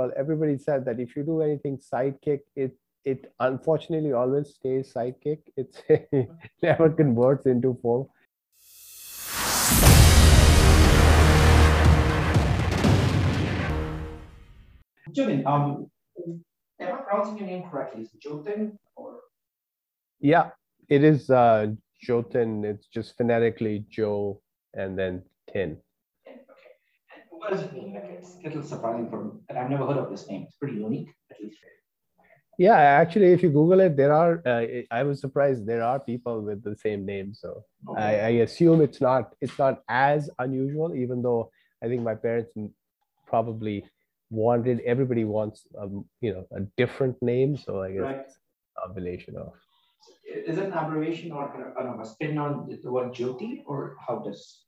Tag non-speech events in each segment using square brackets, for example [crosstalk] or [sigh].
Well, everybody said that if you do anything sidekick, it it unfortunately always stays sidekick. It's it [laughs] never converts into form. Julian, um, am I pronouncing your name correctly? Is it Jotin or? Yeah, it is uh, Jotin. It's just phonetically Joe and then Tin. And what does it mean? Like it's a little surprising for me, but I've never heard of this name. It's pretty unique, at least. Yeah, actually, if you Google it, there are. Uh, I was surprised there are people with the same name. So Okay. I, I assume it's not it's not as unusual, even though I think my parents probably wanted everybody wants um, you know a different name. So I guess Right. it's a combination of. Is it an abbreviation or know, a spin on the word Jyoti or how does?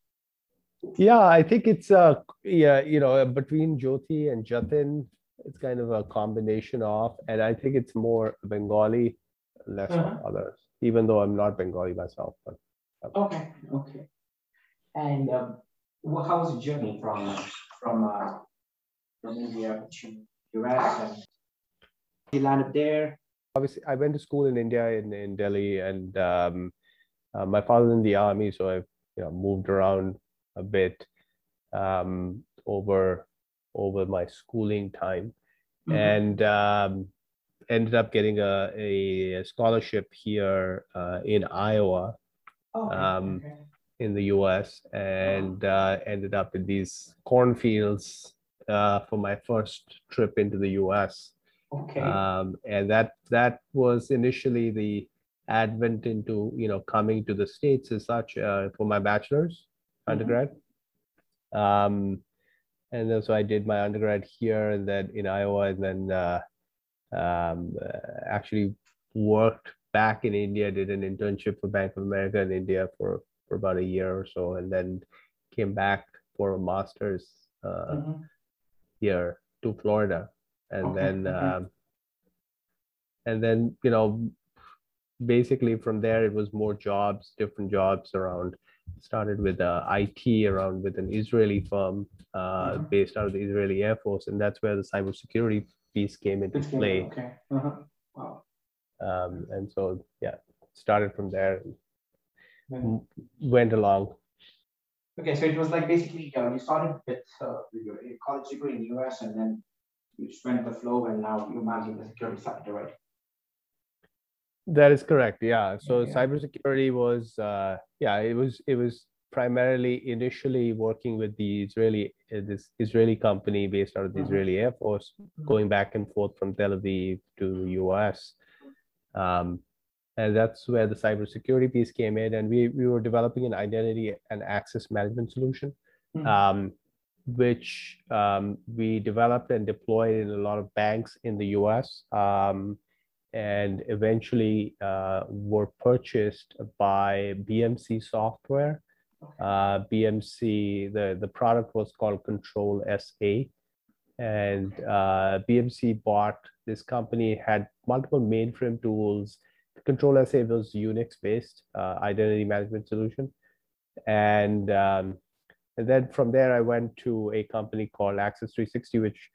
Yeah, I think it's uh yeah you know between Jyoti and Jatin, it's kind of a combination of, and I think it's more Bengali, less Uh-huh. others. Even though I'm not Bengali myself, but Okay, okay. And um, wha- how was the journey from from uh, from India to US and you landed there? obviously I went to school in India in, in Delhi and um, uh, my father's in the army, so I've you know, moved around a bit um, over over my schooling time Mhm. and um, ended up getting a, a scholarship here uh, in Iowa Okay, um, okay. in the US and uh, ended up in these cornfields uh, for my first trip into the US Okay. um, and that that was initially the advent into you know coming to the states as such uh, for my bachelor's. Undergrad um, and then so i did my undergrad here and then in iowa and then uh, um, uh, actually worked back in india did an internship for bank of america in india for for about a year or so and then came back for a master's uh, Mhm. here to Florida, and Okay, then okay. um, and then you know basically from there it was more jobs, different jobs around. Started with uh, IT around with an Israeli firm uh, Mhm. based out of the Israeli Air Force, and that's where the cybersecurity piece came into play. Okay. Uh-huh. Wow. Um, and so yeah, started from there, and Mhm. went along. Okay, so it was like basically uh, you started with, uh, with your, college degree in the US and then you just went the flow and now you're managing the security sector, right? That is correct. Yeah. So Yeah. cybersecurity was, uh, yeah, it was it was primarily initially working with the Israeli uh, this Israeli company based out of the Mhm. Israeli Air Force, going back and forth from Tel Aviv to the U.S. Um, and that's where the cybersecurity piece came in, and we we were developing an identity and access management solution Mhm. um, which um, we developed and deployed in a lot of banks in the US um, and eventually uh, were purchased by BMC Software. Uh, BMC, the, the product was called Control SA. And uh, BMC bought this company, had multiple mainframe tools. Control SA was Unix based uh, identity management solution. And um, and then from there, I went to a company called Access 360, which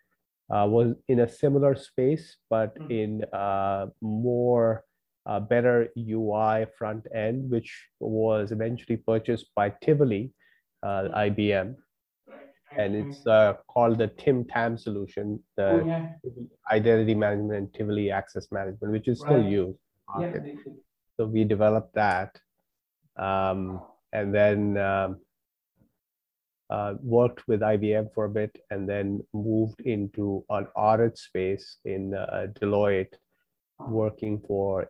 was in a similar space, but Mm. in uh, more uh, better UI front end, which was eventually purchased by Tivoli, uh, Mm. IBM, and it's uh, called the Tim Tam solution, right. Oh, the yeah. identity management and Tivoli access management, which is still used. Yeah. market. they- they- So we developed that. Um, and then um, uh, worked with IBM for a bit and then moved into an audit space in uh, Deloitte, working for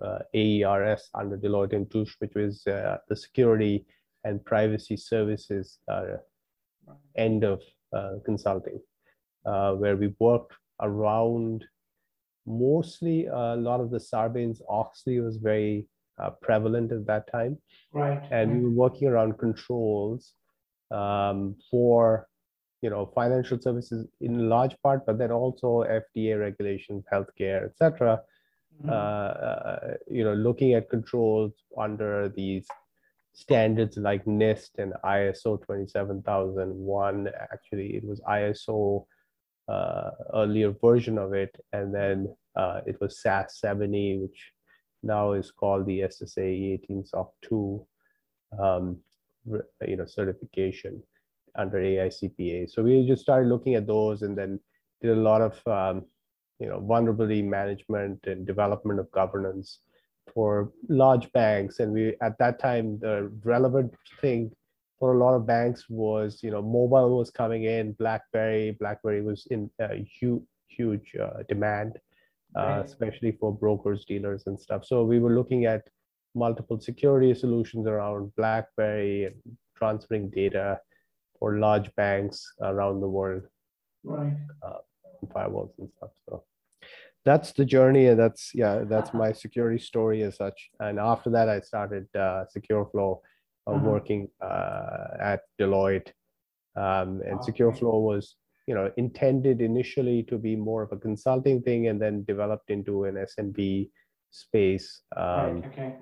uh, AERS under Deloitte and Touche, which was uh, the security and privacy services uh, end of uh, consulting, uh, where we worked around mostly a lot of the Sarbanes Oxley was very uh, prevalent at that time Right. and we were working around controls um, for you know financial services in large part, but then also FDA regulations, healthcare, etc. Mhm. Uh, uh, you know, looking at controls under these standards like NIST and ISO 27001. Actually, it was ISO uh, earlier version of it, and then uh, it was SAS 70, which now is called the SSAE 18 SOC 2, um, you know, certification under AICPA. So we just started looking at those, and then did a lot of um, you know vulnerability management and development of governance for large banks. And we at that time the relevant thing for a lot of banks was you know mobile was coming in, BlackBerry, BlackBerry was in uh, huge huge uh, demand, uh, right. especially for brokers, dealers, and stuff. So we were looking at multiple security solutions around BlackBerry and transferring data for large banks around the world. Right. Uh, firewalls and stuff. So that's the journey and that's yeah that's my security story as such and after that i started uh, SecureFlow uh, uh-huh. working uh, at deloitte um, and okay. SecureFlow was you know intended initially to be more of a consulting thing and then developed into an smb space um, right, okay.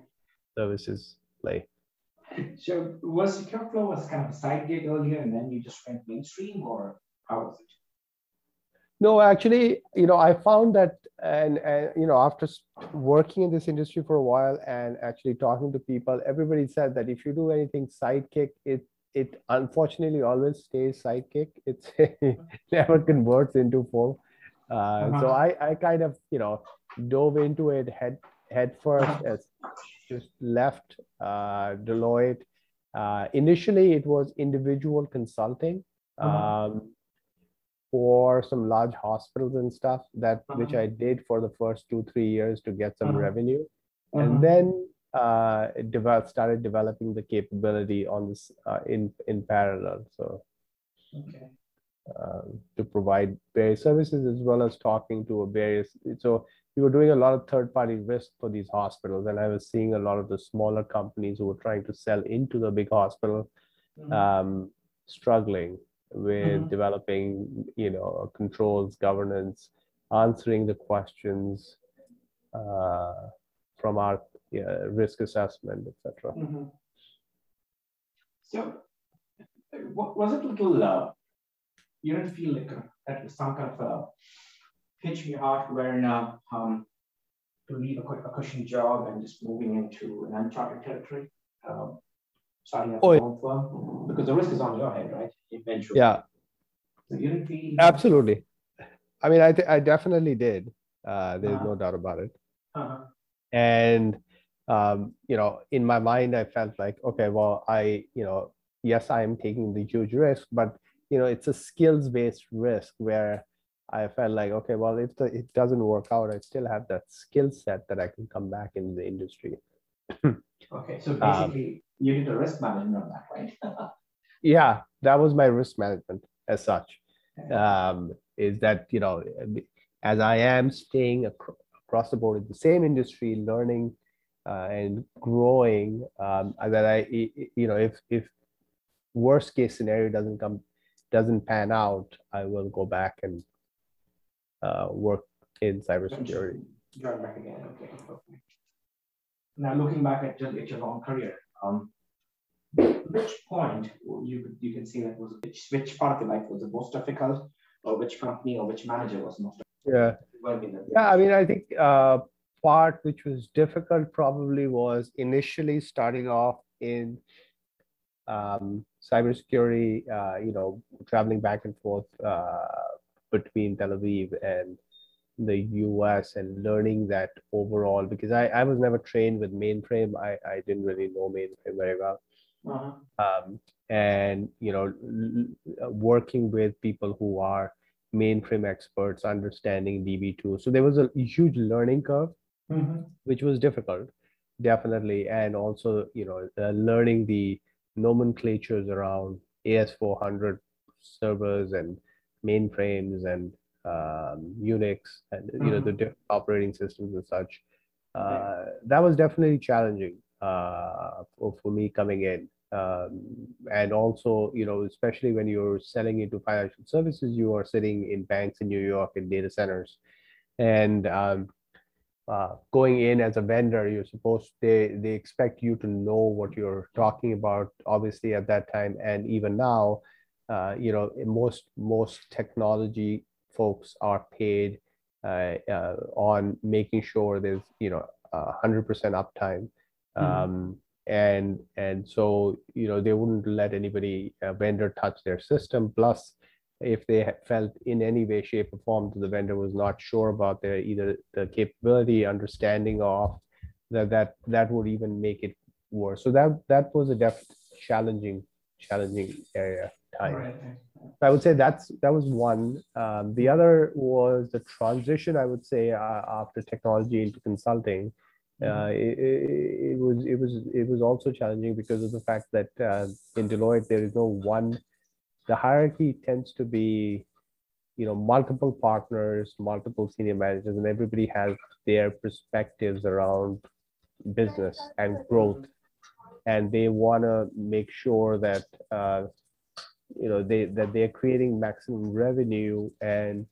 Services play so was SecureFlow was kind of a side gig earlier and then you just went mainstream or how was it no, actually, you know, I found that, and, and you know, after working in this industry for a while and actually talking to people, everybody said that if you do anything sidekick, it it unfortunately always stays sidekick. It's it [laughs] never converts into full. Uh, uh-huh. So I I kind of you know dove into it head head first as just left uh, Deloitte. Uh, initially, it was individual consulting. Uh-huh. Um, for some large hospitals and stuff that uh-huh. which I did for the first two three years to get some uh-huh. revenue, uh-huh. and then uh, developed started developing the capability on this uh, in in parallel. So. Okay. Uh, to provide various services as well as talking to a various so we were doing a lot of third party risk for these hospitals and i was seeing a lot of the smaller companies who were trying to sell into the big hospital mm-hmm. um, struggling with mm-hmm. developing you know controls governance answering the questions uh, from our yeah, risk assessment etc mm-hmm. so was it a little uh, you didn't feel like a, some kind of a pitch me heart where uh, um, to leave a, a cushion job and just moving into an uncharted territory um, starting oh, firm because the risk is on your head, right? Eventually. Yeah. So didn't absolutely. I mean, I th- I definitely did. Uh, there's uh-huh. no doubt about it. Uh-huh. And um, you know, in my mind, I felt like, okay, well, I, you know, yes, I am taking the huge risk, but you know, it's a skills-based risk where I felt like, okay, well, if the, it doesn't work out, I still have that skill set that I can come back in the industry. [clears throat] okay, so basically, um, you did a risk management on that, right? [laughs] yeah, that was my risk management as such. Um, is that you know, as I am staying across the board in the same industry, learning uh, and growing, um, that I you know, if if worst case scenario doesn't come doesn't pan out, I will go back and uh, work in cybersecurity. Join back again. Okay. okay. Now looking back at your, at your long career, um, which point you you can see that was which, which part of your life was the most difficult, or which company or which manager was most yeah yeah I mean I think uh, part which was difficult probably was initially starting off in um, cybersecurity. Uh, you know, traveling back and forth uh, between Tel Aviv and the US and learning that overall because I, I was never trained with mainframe. I, I didn't really know mainframe very well. Uh-huh. Um, and you know, l- working with people who are mainframe experts, understanding DB2. So there was a huge learning curve, mm-hmm. which was difficult, definitely, and also you know, uh, learning the nomenclatures around AS400 servers and mainframes and um, Unix and you know the mm-hmm. different operating systems and such. Uh, that was definitely challenging uh, for, for me coming in. Um, and also, you know, especially when you're selling into financial services, you are sitting in banks in New York in data centers, and um, uh, going in as a vendor, you're supposed they they expect you to know what you're talking about. Obviously, at that time, and even now, uh, you know, most most technology folks are paid uh, uh, on making sure there's you know 100% uptime. Mm-hmm. Um, and and so you know they wouldn't let anybody a vendor touch their system plus if they felt in any way shape or form that the vendor was not sure about their either the capability understanding of that that that would even make it worse so that that was a def challenging challenging area time right. i would say that's that was one um, the other was the transition i would say uh, after technology into consulting uh, it, it, it, was it was it was also challenging because of the fact that uh, in Deloitte there is no one. The hierarchy tends to be, you know, multiple partners, multiple senior managers, and everybody has their perspectives around business and growth, and they want to make sure that uh, you know they that they're creating maximum revenue. And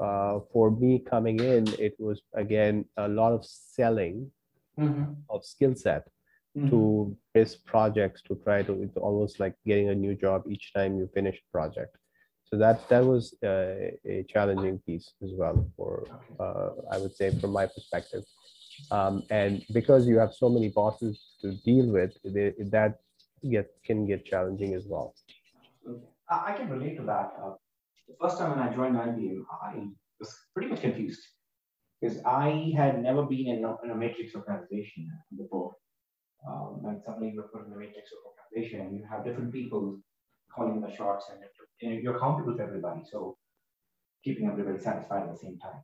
uh, for me coming in, it was again a lot of selling mm-hmm. of skill set mm-hmm. to this projects to try to it's almost like getting a new job each time you finish a project. So that that was uh, a challenging piece as well for uh, i would say from my perspective. Um, and because you have so many bosses to deal with they, that get can get challenging as well i can relate to that uh, the first time when i joined ibm i was pretty much confused because I had never been in a, in a matrix organization before. Um, and suddenly you're put in a matrix organization and you have different people calling the shots and you're accountable to everybody. So keeping everybody satisfied at the same time.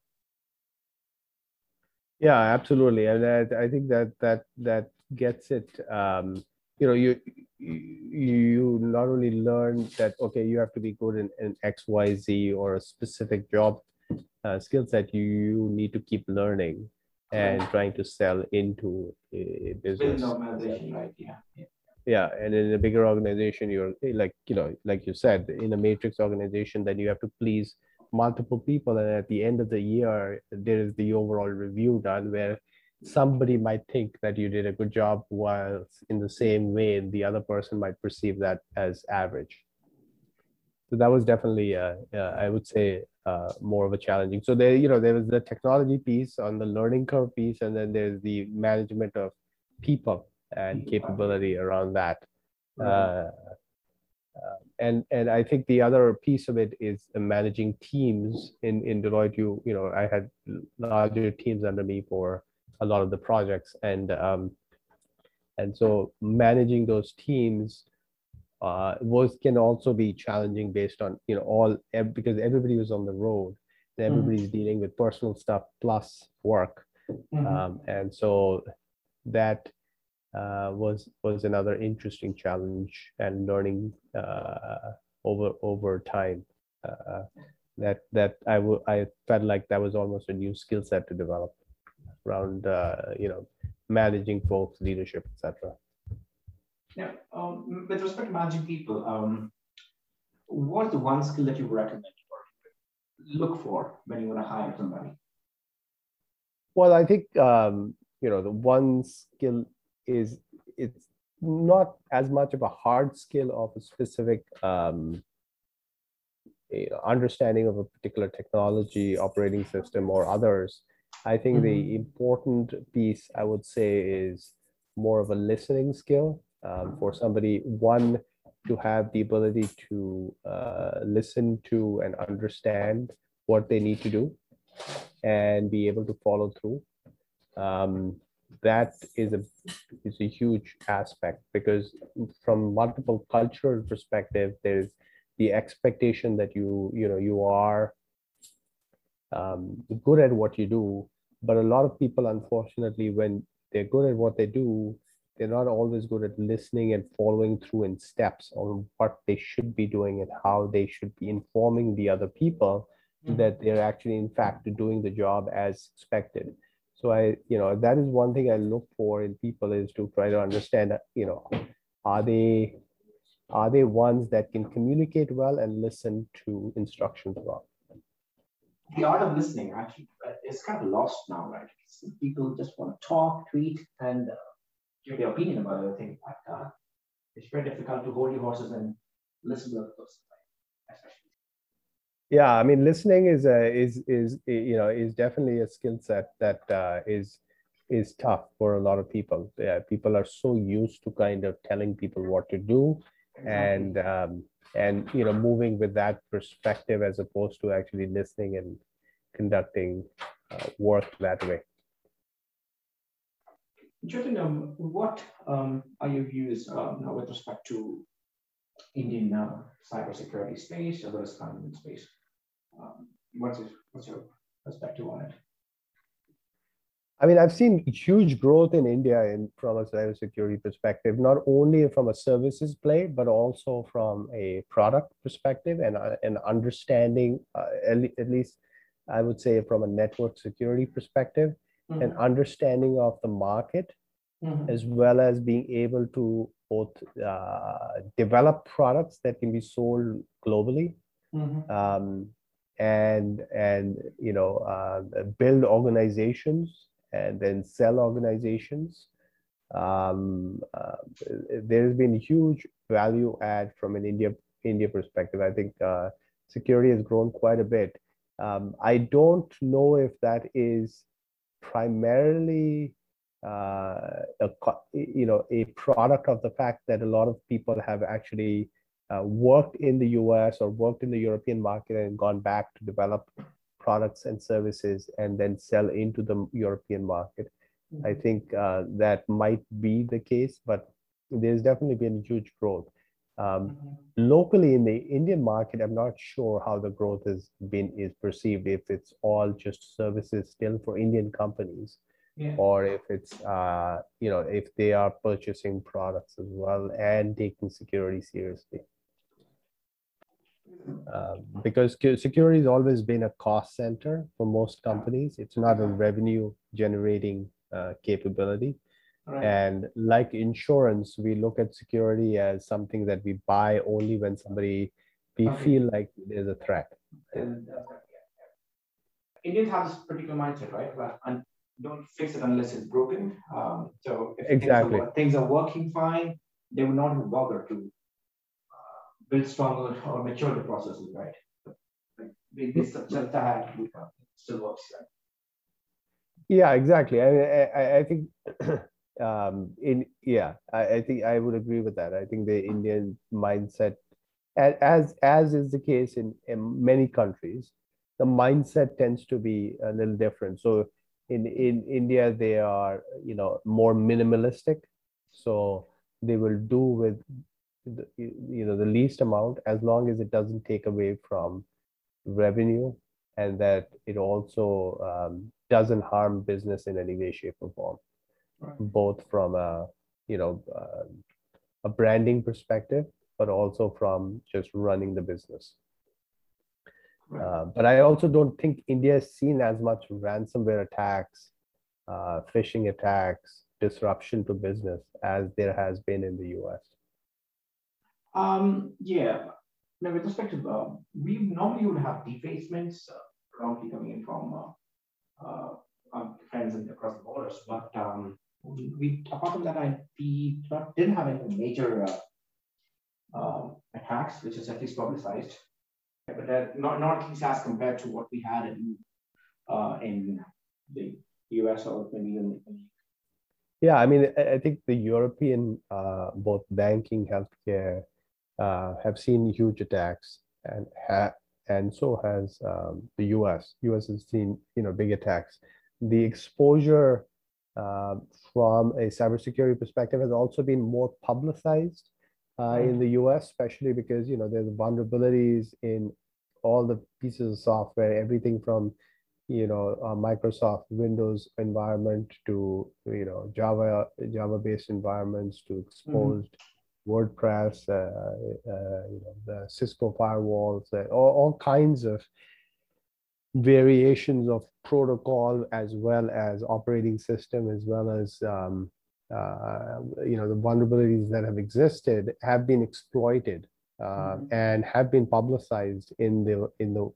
Yeah, absolutely, and I, I think that that that gets it. Um, you know, you you not only learn that okay, you have to be good in, in X, Y, Z or a specific job uh, skill set you need to keep learning and trying to sell into a business. organization, right? Yeah. yeah. Yeah, and in a bigger organization, you're like you know, like you said, in a matrix organization, then you have to please multiple people, and at the end of the year, there is the overall review done where somebody might think that you did a good job, while in the same way, the other person might perceive that as average. So that was definitely, uh, uh, I would say, uh, more of a challenging. So there, you know, there was the technology piece on the learning curve piece, and then there's the management of people and capability around that. Uh, uh, and and I think the other piece of it is managing teams in in Deloitte. You you know, I had larger teams under me for a lot of the projects, and um, and so managing those teams uh, was can also be challenging based on you know all because everybody was on the road and mm-hmm. everybody's mm-hmm. dealing with personal stuff plus work mm-hmm. um, and so that uh, was was another interesting challenge and learning uh, over over time uh, that that I, w- I felt like that was almost a new skill set to develop around uh, you know managing folks leadership etc Yeah, um, with respect to managing people, um, what's the one skill that you recommend or look for when you want to hire somebody? Well, I think um, you know the one skill is it's not as much of a hard skill of a specific um, you know, understanding of a particular technology, operating system, or others. I think mm-hmm. the important piece I would say is more of a listening skill um, for somebody, one, to have the ability to uh, listen to and understand what they need to do and be able to follow through. Um, that is a is a huge aspect because from multiple cultural perspective, there's the expectation that you you know you are um, good at what you do, but a lot of people, unfortunately, when they're good at what they do, they're not always good at listening and following through in steps on what they should be doing and how they should be informing the other people mm-hmm. that they're actually in fact doing the job as expected so i you know that is one thing i look for in people is to try to understand you know are they are they ones that can communicate well and listen to instructions well the art of listening actually is kind of lost now right people just want to talk tweet and uh, give their opinion about everything. But uh, it's very difficult to hold your horses and listen to the person, especially Yeah, I mean, listening is a is is you know is definitely a skill set that uh, is is tough for a lot of people. Yeah, people are so used to kind of telling people what to do, exactly. and um, and you know moving with that perspective as opposed to actually listening and conducting uh, work that way. Jatin, um, what um, are your views um, with respect to Indian uh, cybersecurity space well as government space? Um, what's, your, what's your perspective on it? I mean, I've seen huge growth in India in, from a cybersecurity perspective, not only from a services play, but also from a product perspective and uh, an understanding, uh, at, le at, least I would say from a network security perspective, mm-hmm. an understanding of the market, mm-hmm. as well as being able to both uh, develop products that can be sold globally. Mm-hmm. Um, and and you know uh, build organizations and then sell organizations. Um, uh, there's been huge value add from an India India perspective. I think uh, security has grown quite a bit. Um, I don't know if that is primarily uh, a you know a product of the fact that a lot of people have actually uh, worked in the US or worked in the European market and gone back to develop products and services and then sell into the European market. Mm-hmm. I think uh, that might be the case, but there's definitely been huge growth. Um, mm-hmm. Locally in the Indian market, I'm not sure how the growth has been is perceived. If it's all just services still for Indian companies, yeah. or if it's uh, you know if they are purchasing products as well and taking security seriously. Um, because security has always been a cost center for most companies. It's not a revenue generating uh, capability. Right. And like insurance, we look at security as something that we buy only when somebody we okay. feel like there's a threat. And, Indians have this particular mindset, right? and don't fix it unless it's broken. Um, so if exactly. things, are, things are working fine, they will not bother to build stronger or mature the processes, right? Like this that still works, right? Yeah, exactly. I I, I think [clears throat] um, in yeah, I, I think I would agree with that. I think the Indian mindset, as as is the case in, in many countries, the mindset tends to be a little different. So in in India, they are you know more minimalistic, so they will do with the, you know the least amount as long as it doesn't take away from revenue and that it also um, doesn't harm business in any way shape or form right. both from a you know uh, a branding perspective but also from just running the business right. uh, but i also don't think india has seen as much ransomware attacks uh, phishing attacks disruption to business as there has been in the us um, yeah. Now, with respect to, uh, we normally would have defacements uh, predominantly coming in from uh, uh, friends across the borders, but um, we, apart from that, I we didn't have any major uh, uh, attacks, which is at least publicized, but uh, not not at least as compared to what we had in uh, in the US or maybe even. Yeah, I mean, I think the European uh, both banking, healthcare, uh, have seen huge attacks, and ha- and so has um, the U.S. U.S. has seen you know big attacks. The exposure uh, from a cybersecurity perspective has also been more publicized uh, in the U.S., especially because you know there's vulnerabilities in all the pieces of software, everything from you know Microsoft Windows environment to you know Java Java based environments to mm-hmm. exposed mm-hmm. WordPress, uh, uh, you know, the Cisco firewalls, uh, all, all kinds of variations of protocol as well as operating system as well as um, uh, you know the vulnerabilities that have existed have been exploited uh, mm-hmm. and have been publicized in the in the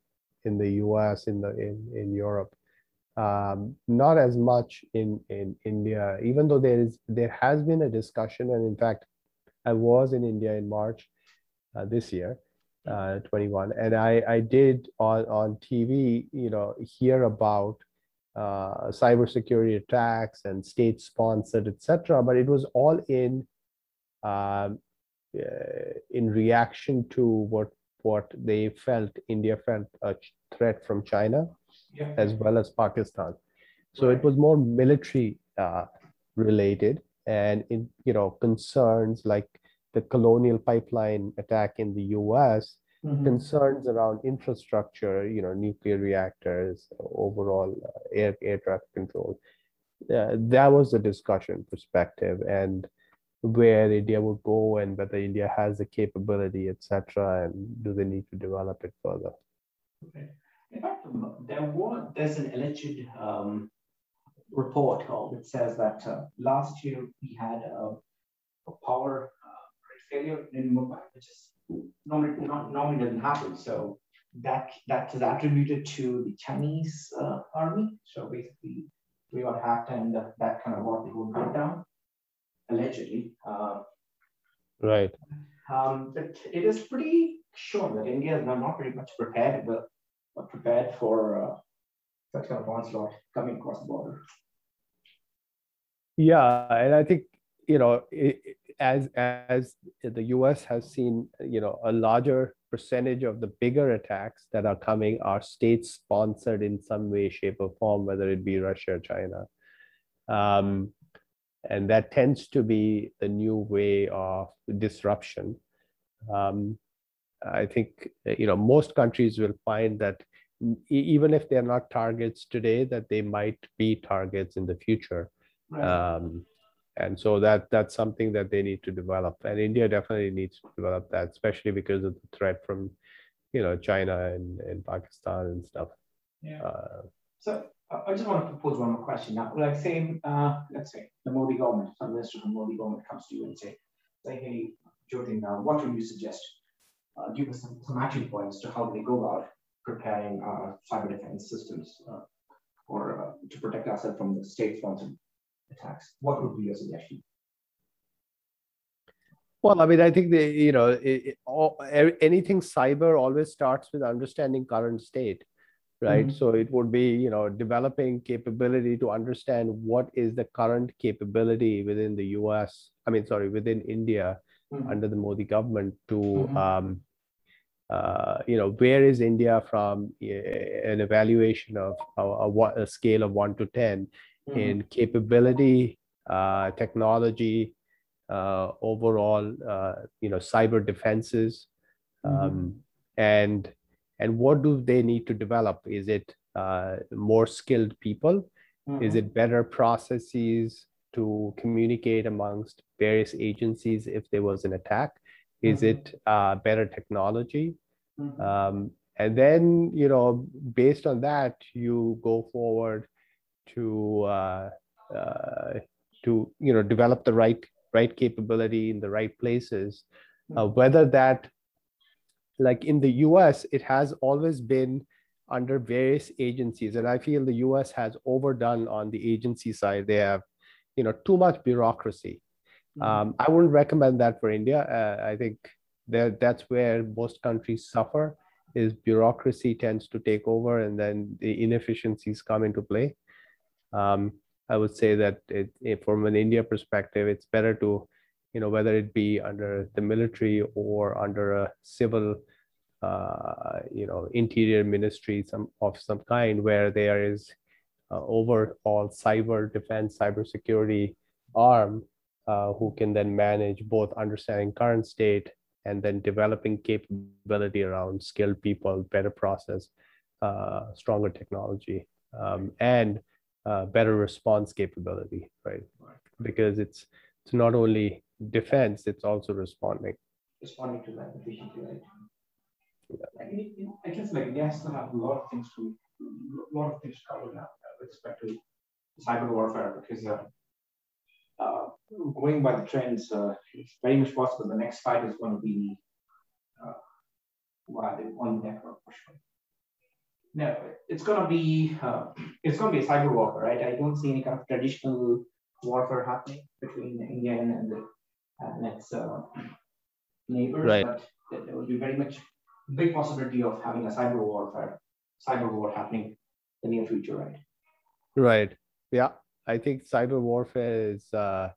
in the US in the in, in Europe um, not as much in in India even though there is there has been a discussion and in fact I was in India in March uh, this year, uh, 21 and i i did on on tv you know hear about uh, cybersecurity attacks and state sponsored etc but it was all in um, uh, in reaction to what what they felt india felt a threat from china Yeah. as well as pakistan so Right. it was more military uh, related and in you know concerns like the colonial pipeline attack in the us Mhm. concerns around infrastructure, you know, nuclear reactors, overall uh, air, air traffic control. Uh, that was the discussion perspective and where India would go and whether India has the capability, etc., and do they need to develop it further. Okay. In fact, there was there's an alleged um, report which says that uh, last year we had a, a power uh, failure in Mumbai, which is normally not normally doesn't happen. So that that is attributed to the Chinese uh, army. So basically, we got hacked and uh, that kind of brought the whole down, allegedly. Uh, Right. um, but it is pretty sure that India is not, not very much prepared, but, but prepared for uh, such kind of onslaught coming across the border. Yeah, and I think you know i- i- as as the U.S. has seen you know a larger percentage of the bigger attacks that are coming are state sponsored in some way, shape, or form, whether it be Russia, or China, um, and that tends to be the new way of disruption. Um, I think you know most countries will find that even if they're not targets today, that they might be targets in the future um, and so that that's something that they need to develop and india definitely needs to develop that especially because of the threat from you know china and, and pakistan and stuff yeah. uh, So I just want to propose one more question now. Like say, uh, let's say the Modi government, some minister from Modi government comes to you and say, say, hey, Jyotin, uh, what would you suggest? Uh, give us some, some action points to how they go about preparing uh, cyber defense systems uh, or uh, to protect ourselves from the state-sponsored attacks. What would be your suggestion? well i mean i think the you know it, it, all, anything cyber always starts with understanding current state right Mhm. so it would be you know developing capability to understand what is the current capability within the us i mean sorry within india Mhm. under the Modi government to Mhm. um, uh, you know where is India from uh, an evaluation of a, a, a scale of one to 10 Mhm. in capability, uh, technology, uh, overall uh, you know cyber defenses, um, and and what do they need to develop? Is it uh, more skilled people? Is Mhm. it better processes to communicate amongst various agencies if there was an attack? Is Mhm. it uh, better technology? Mhm. Um, and then, you know, based on that, you go forward to uh, uh, to you know develop the right right capability in the right places. Uh, Mhm. whether that, like in the U.S., it has always been under various agencies, and I feel the U.S. has overdone on the agency side. They have, you know, too much bureaucracy. Mhm. Um, I wouldn't recommend that for India. Uh, I think that that's where most countries suffer is bureaucracy tends to take over and then the inefficiencies come into play. Um, I would say that it, it- from an India perspective, it's better to, you know, whether it be under the military or under a civil, uh, you know, interior ministry some of some kind where there is uh, overall cyber defense, cybersecurity arm uh, who can then manage both understanding current state and then developing capability around skilled people, better process, uh, stronger technology, um, and uh, better response capability, right? Because it's it's not only defense, it's also responding. responding to that efficiently, right? It- it- I guess like India still have a lot of things to, a lot of things to cover now with respect to cyber warfare because uh, uh, going by the trends, uh, it's very much possible the next fight is going to be uh, on the network for sure. No, it's going to be uh, it's going to be a cyber warfare, right? I don't see any kind of traditional warfare happening between India and, the, and its uh, neighbors, Right. but there there will be very much big possibility of having a cyber warfare, cyber war happening in the near future, right? Right. Yeah. I think cyber warfare is uh,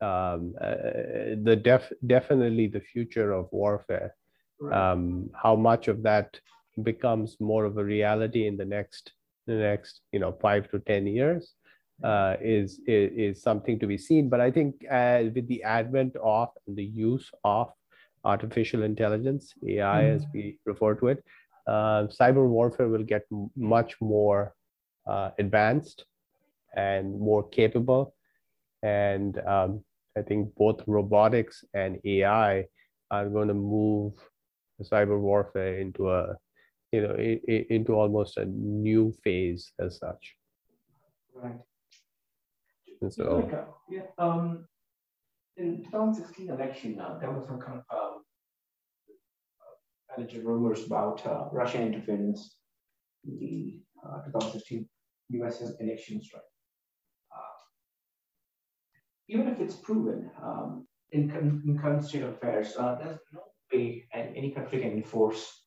um, uh, the def definitely the future of warfare. Right. Um, how much of that becomes more of a reality in the next the next you know five to ten years uh, is, is, is something to be seen. But I think uh, with the advent of the use of artificial intelligence, AI mm. as we refer to it, uh, cyber warfare will get much more uh, advanced and more capable. And um, I think both robotics and AI are going to move cyber warfare into a you know into almost a new phase as such. Right. And so like, uh, yeah, um, in 2016 election, uh, there was some kind of um, alleged rumors about uh, Russian interference in the uh, 2016 U.S. elections, right? Uh, even if it's proven um, in, in, current state of affairs, uh, there's no way any country can enforce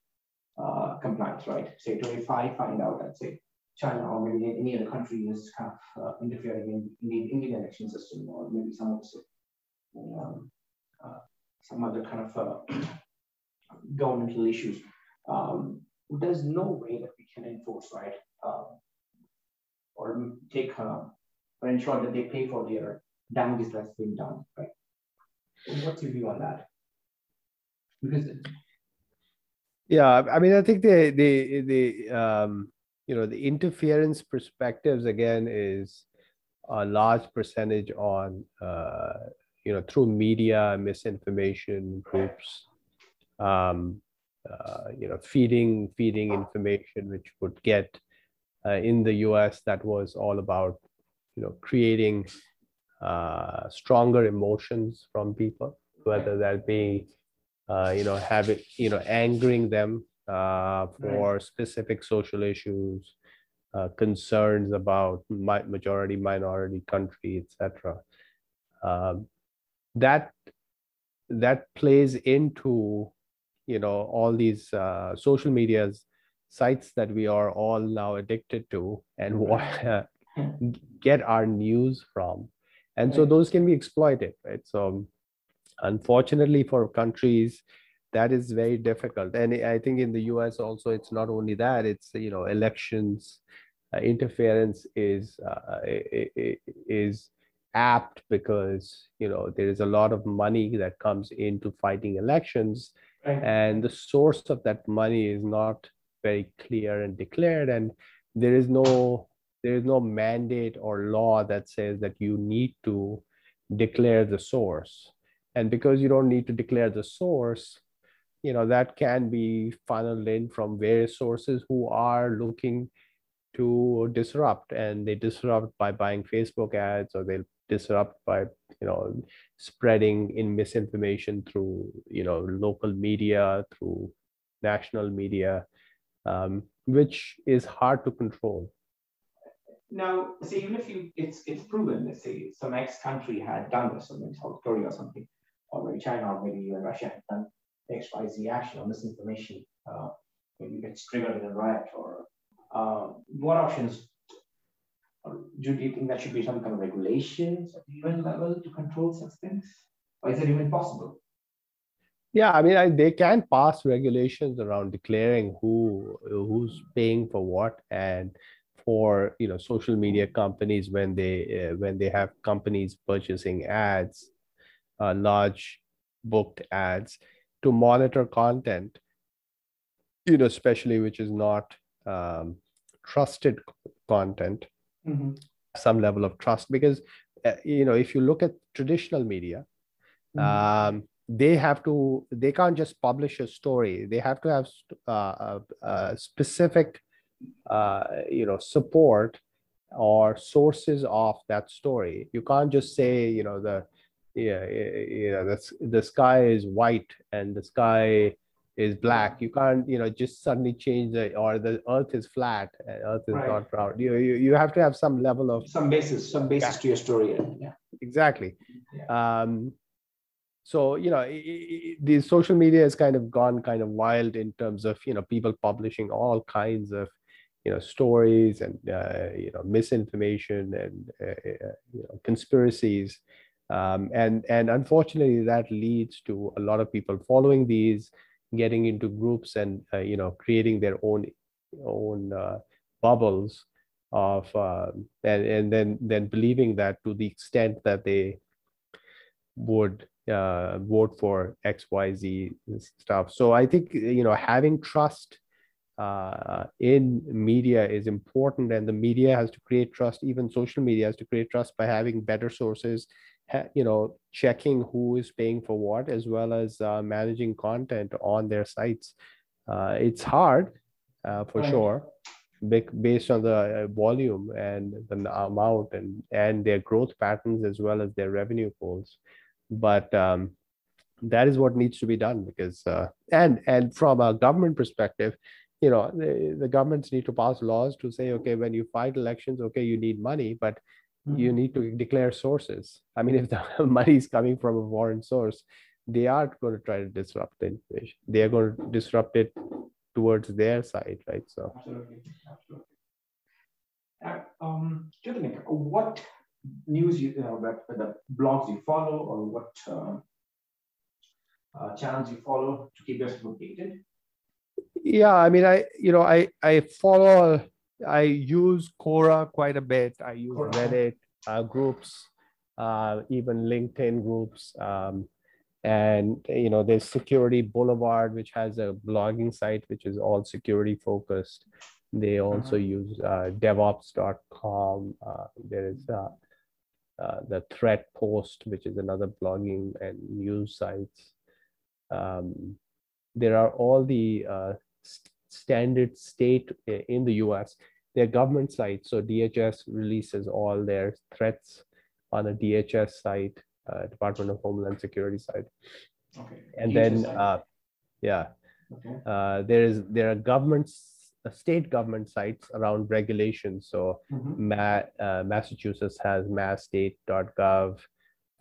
compliance, right? Say, to if I find out that, say, China or maybe any other country is kind of uh, interfering in, in, the Indian election system or maybe some of um, uh, some other kind of uh, [clears throat] governmental issues. Um, there's no way that we can enforce, right? Um, or take uh, or ensure that they pay for their damages that's been done, right? What's your view on that? Because yeah, I mean, I think the the the um, you know the interference perspectives again is a large percentage on uh, you know through media misinformation groups um, uh, you know feeding feeding information which would get uh, in the us that was all about you know creating uh, stronger emotions from people whether that be uh, you know having you know angering them uh, for right. specific social issues, uh, concerns about mi- majority minority country, etc. Um, that that plays into you know all these uh, social medias sites that we are all now addicted to and what, [laughs] get our news from and right. so those can be exploited right so unfortunately for countries that is very difficult. And i think in the us also it's not only that it's you know elections uh, interference is uh, is apt because you know there is a lot of money that comes into fighting elections. Right. and the source of that money is not very clear and declared. And there is no there is no mandate or law that says that you need to declare the source and because you don't need to declare the source you know that can be funneled in from various sources who are looking to disrupt. And they disrupt by buying facebook ads or they'll disrupt by you know spreading in misinformation through you know local media through national media um, which is hard to control. Now say even if you it's it's proven let's say some ex country had done this maybe south korea or something or maybe china or maybe even russia had done XYZ action or misinformation, uh, maybe gets triggered in a riot or uh, what options do you think that should be some kind of regulations at the UN level to control such things? Or is it even possible? Yeah, I mean, I, they can pass regulations around declaring who who's paying for what, and for you know social media companies when they uh, when they have companies purchasing ads, uh, large booked ads, to monitor content you know especially which is not um, trusted content mm-hmm. some level of trust because uh, you know if you look at traditional media mm-hmm. um, they have to they can't just publish a story they have to have uh, a specific uh, you know support or sources of that story you can't just say you know the yeah, yeah, that's the sky is white and the sky is black. You can't, you know, just suddenly change the or the earth is flat and earth is right. not round. You, you you have to have some level of some basis, some basis to your story. Yeah. Exactly. Yeah. Um, so you know the social media has kind of gone kind of wild in terms of you know people publishing all kinds of you know stories and uh, you know misinformation and uh, uh, you know, conspiracies um, and and unfortunately that leads to a lot of people following these getting into groups and uh, you know creating their own own uh, bubbles of uh, and, and then then believing that to the extent that they would uh, vote for X, Y, Z stuff. So I think you know having trust uh, in media is important, and the media has to create trust. Even social media has to create trust by having better sources. you know, checking who is paying for what, as well as uh, managing content on their sites. Uh, it's hard, uh, for right. sure, based on the uh, volume and the amount and and their growth patterns as well as their revenue goals but um, that is what needs to be done because uh, and and from a government perspective you know the, the governments need to pass laws to say okay when you fight elections okay you need money but mm-hmm. you need to declare sources. I mean [laughs] if the money is coming from a foreign source they are going to try to disrupt the information they are going to disrupt it towards their side right? So absolutely. Absolutely. Uh, um, what news you, you know, the blogs you follow or what uh, uh, channels you follow to keep yourself updated? Yeah, I mean, I you know, I I follow, I use Quora quite a bit. I use Quora. Reddit uh, groups, uh, even LinkedIn groups. Um, and you know there's security boulevard which has a blogging site which is all security focused they also uh-huh. use uh, devops.com uh, there is uh, uh, the Threatpost, which is another blogging and news sites. Um, there are all the uh, st standard state uh, in the US. They're government sites, so DHS releases all their threats on a DHS site, uh, Department of Homeland Security site. Okay. And DHS then, uh, yeah, okay. Uh, there is there are governments state government sites around regulations. So mm-hmm. Ma- uh, Massachusetts has massstate.gov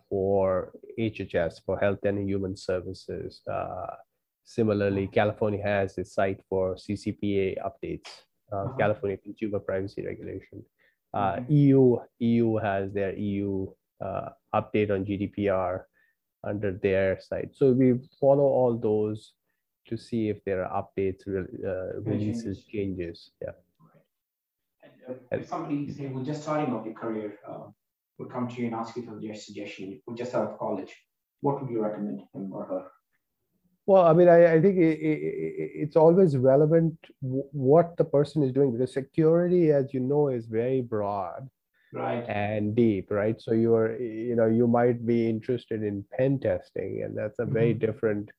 for HHS, for Health and Human Services. Similarly, California has a site for CCPA updates, uh, uh-huh. California Consumer Privacy Regulation. Uh, mm-hmm. EU EU has their EU uh, update on GDPR under their site. So we follow all those to see if there are updates, uh, releases, changes. Yeah. And, uh, if somebody say, well, just starting off your career, uh, would come to you and ask you for your suggestion, would just out of college, what would you recommend him or her? Well, I mean, I, I think it, it, it's always relevant what the person is doing because security, as you know, is very broad right and deep right so you're you know you might be interested in pen testing and that's a very mm-hmm. different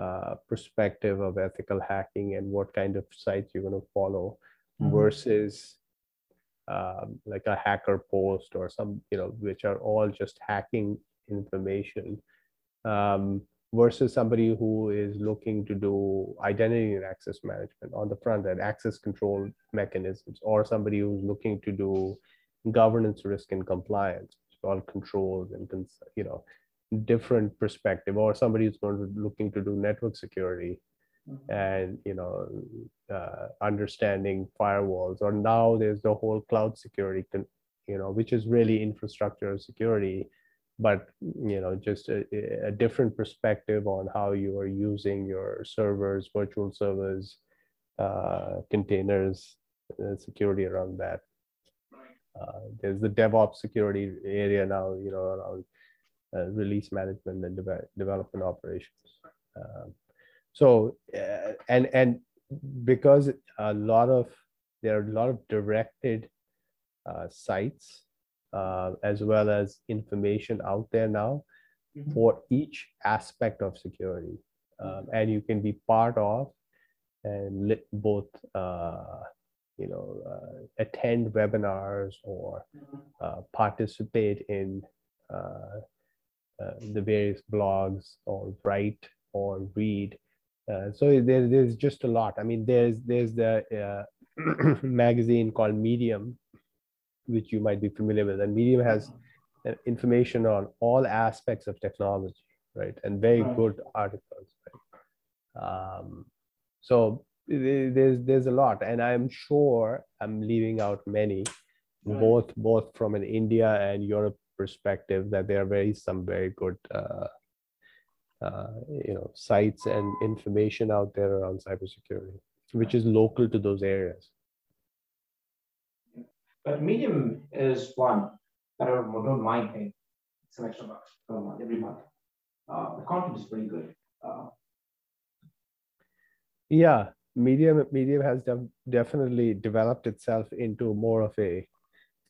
uh, perspective of ethical hacking and what kind of sites you're going to follow mm-hmm. versus um, like a hacker post or some you know which are all just hacking information um, versus somebody who is looking to do identity and access management on the front end access control mechanisms or somebody who's looking to do governance risk and compliance all controls and you know different perspective or somebody who's going to looking to do network security mm-hmm. and you know uh, understanding firewalls or now there's the whole cloud security you know which is really infrastructure security but you know just a, a different perspective on how you are using your servers virtual servers uh, containers uh, security around that uh, there's the devops security area now you know around uh, release management and de- development operations. Um, so uh, and and because a lot of there are a lot of directed uh, sites uh, as well as information out there now mm-hmm. for each aspect of security, um, and you can be part of and lit both uh, you know uh, attend webinars or mm-hmm. uh, participate in uh, uh, the various blogs or write or read. Uh, so there, there's just a lot. I mean, there's there's the uh, [clears throat] magazine called Medium, which you might be familiar with, and Medium has information on all aspects of technology, right? And very good articles. Right? Um, so there's there's a lot, and I'm sure I'm leaving out many, Right. both both from an India and Europe perspective. That there are very some very good. Uh, uh, you know, sites and information out there around cybersecurity, which is local to those areas. But Medium is one that I don't mind paying some extra bucks per month, every month. Uh, the content is pretty good. Uh, Yeah, Medium Medium has def- definitely developed itself into more of a,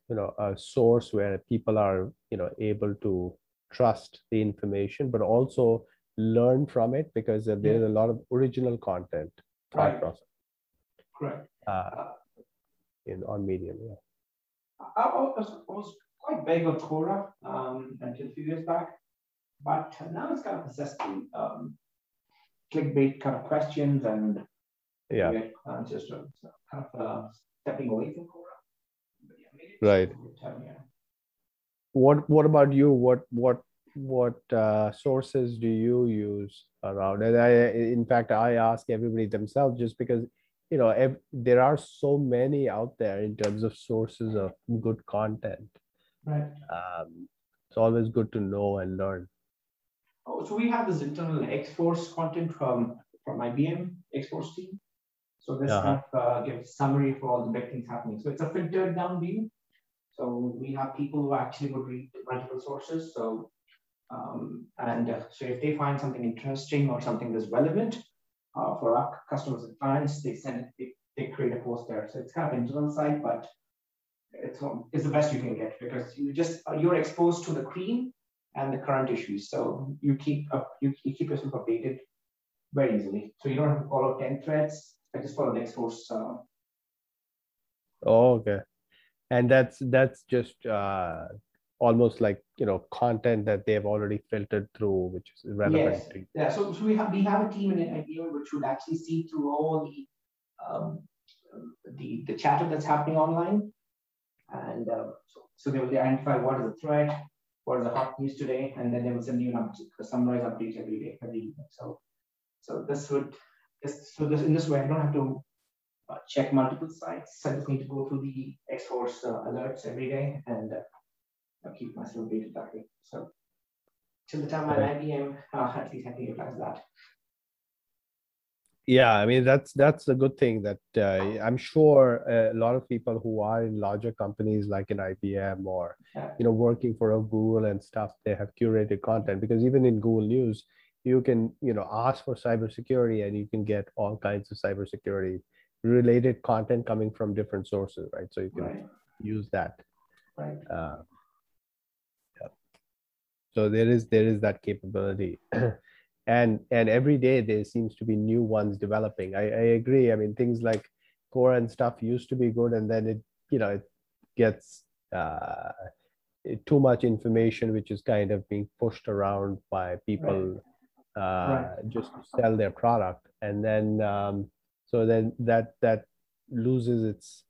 you know, a source where people are, you know, able to trust the information, but also learn from it because there's a lot of original content Right. process correct. uh, in on Medium. Yeah. I, was, I was quite big on Quora um, until a few years back, but now it's kind of to um, clickbait kind of questions and Yeah. to so kind of uh, stepping away from Quora. But yeah, Right. time, yeah. What What about you? What What What uh, sources do you use around? And I, in fact, I ask everybody themselves just because you know ev- there are so many out there in terms of sources of good content. Right. Um, it's always good to know and learn. Oh, so we have this internal X-Force content from, from IBM X-Force team. So this Uh-huh. kind of uh, gives summary for all the big things happening. So it's a filtered down view. So we have people who actually would read multiple sources. So um, and uh, so if they find something interesting or something that's relevant uh, for our customers and clients, they send they, they create a post there. So it's kind of internal side, but it's, it's the best you can get because you just uh, you're exposed to the cream and the current issues. So you keep up, you, you keep yourself updated very easily. So you don't have to follow 10 threads. I just follow the X-Force. Uh, Oh, okay. And that's that's just uh, almost like you know content that they've already filtered through, which is relevant. Yes. to- yeah, so, so we have we have a team in IBM which would actually see through all the um, the the chatter that's happening online, and uh, so, so they will identify what is the threat, what is the hot news today, and then they will send you an update, a summarize update every day, every evening. So so this would this so this in this way I don't have to uh, check multiple sites. I just need to go through the X-Force uh, alerts every day and uh, I'll keep myself updated that way. So till the time I'm IBM, uh, at least I can utilize that. Yeah, I mean that's that's a good thing that uh, I'm sure a lot of people who are in larger companies like an IBM or Yeah. you know working for a Google and stuff, they have curated content because even in Google News, you can you know ask for cybersecurity and you can get all kinds of cybersecurity related content coming from different sources, right? So you can Right, use that. right. Uh. So there is there is that capability, [clears throat] and and every day there seems to be new ones developing. I, I agree. I mean things like Quora and stuff used to be good, and then it you know it gets uh, too much information, which is kind of being pushed around by people uh, just to sell their product, and then um, so then that that loses its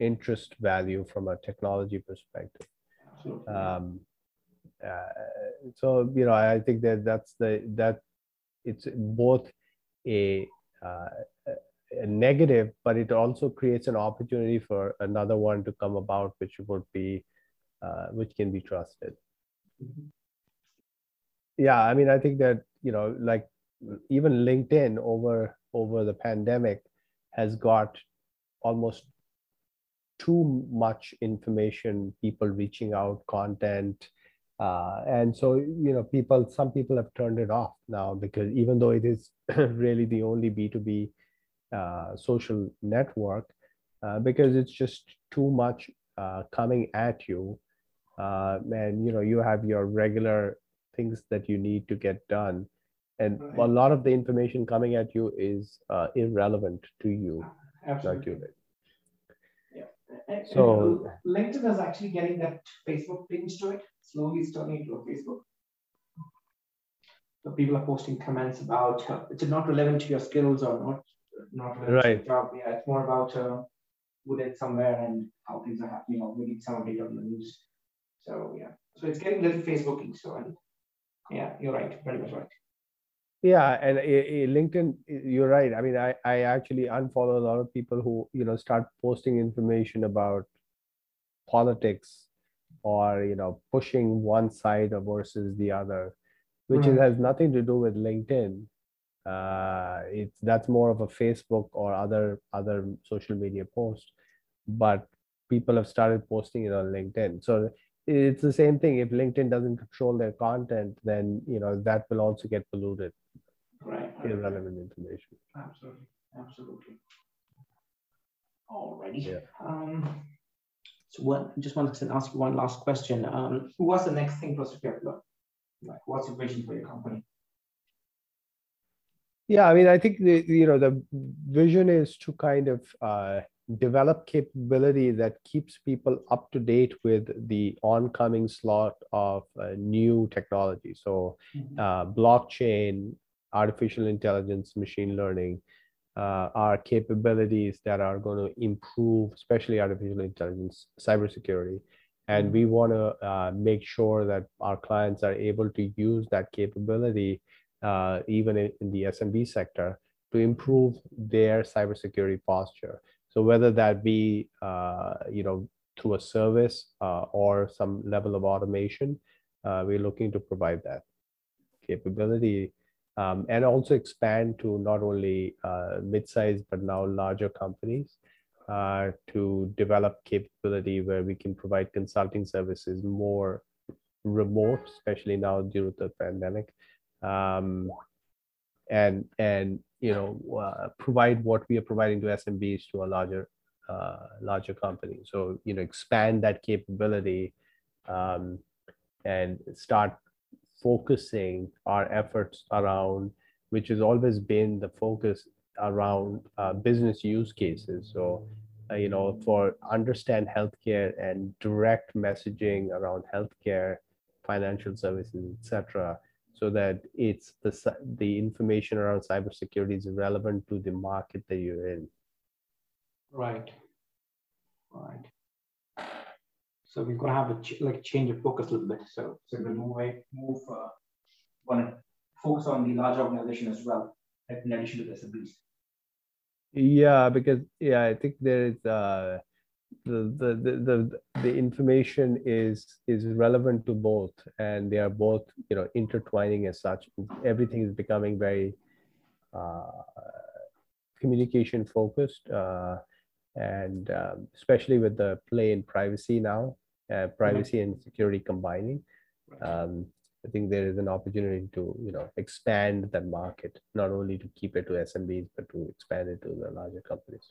interest value from a technology perspective. Absolutely. Um, so you know, I think that that's the that it's both a, uh, a negative, but it also creates an opportunity for another one to come about, which would be uh, which can be trusted. Mhm. Yeah, I mean, I think that you know, like even LinkedIn over over the pandemic has got almost too much information, people reaching out, content. Uh, and so, you know, people, some people have turned it off now because even though it is [clears throat] really the only B2B uh, social network, uh, because it's just too much uh, coming at you. Uh, and, you know, you have your regular things that you need to get done. And a lot of the information coming at you is uh, irrelevant to you, Absolutely. Accurate. And- and So- LinkedIn is actually getting that Facebook pinch to it. Slowly it's turning into a Facebook. So people are posting comments about uh, it's not relevant to your skills or not not relevant to your Right. job. Yeah, it's more about uh, who did somewhere and how things are happening, or maybe some update on the news. So yeah, so it's getting a little Facebooking. So and Yeah, you're right. Very much right. Yeah, and eh, eh, LinkedIn, eh, you're right. I mean, I, I actually unfollow a lot of people who, you know, start posting information about politics or, you know, pushing one side versus the other, which right. has nothing to do with LinkedIn. Uh, it's that's more of a Facebook or other other social media post, but people have started posting it on LinkedIn. So it's the same thing. If LinkedIn doesn't control their content, then you know that will also get polluted. Right. Irrelevant information. Absolutely. Absolutely. Alrighty. Yeah. Um, so what? I just wanted to ask you one last question. Um, what's the next thing for Secure Like, what's your vision for your company? Yeah, I mean, I think the you know the vision is to kind of uh, develop capability that keeps people up to date with the oncoming slot of uh, new technology. So, mm-hmm. uh, blockchain, artificial intelligence, machine learning uh, are capabilities that are going to improve, especially artificial intelligence, cybersecurity. And we mm-hmm. want to uh, make sure that our clients are able to use that capability, uh, even in, in the SMB sector, to improve their cybersecurity posture. So whether that be uh, you know through a service uh, or some level of automation, uh, we're looking to provide that capability um, and also expand to not only uh, mid-sized but now larger companies uh, to develop capability where we can provide consulting services more remote, especially now due to the pandemic. Um, and and you know uh, provide what we are providing to SMBs to a larger uh, larger company. So you know expand that capability um, and start focusing our efforts around which has always been the focus around uh, business use cases. So uh, you know for understand healthcare and direct messaging around healthcare, financial services, etc so that it's the the information around cybersecurity is relevant to the market that you're in. Right. Right. So we're gonna have a ch- like change of focus a little bit. So so we move away, move. Uh, want to focus on the large organization as well, in addition to the SMBs. Yeah, because yeah, I think there is uh the, the the the the information is is relevant to both and they are both you know intertwining as such everything is becoming very uh, communication focused uh, and um, especially with the play in privacy now uh, privacy and security combining um, i think there is an opportunity to you know expand that market not only to keep it to smbs but to expand it to the larger companies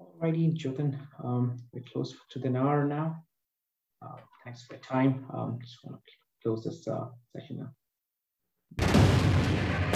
Alrighty, Jotin, um, we're close to the hour now. Uh, thanks for your time. Um, just want to close this uh, session now.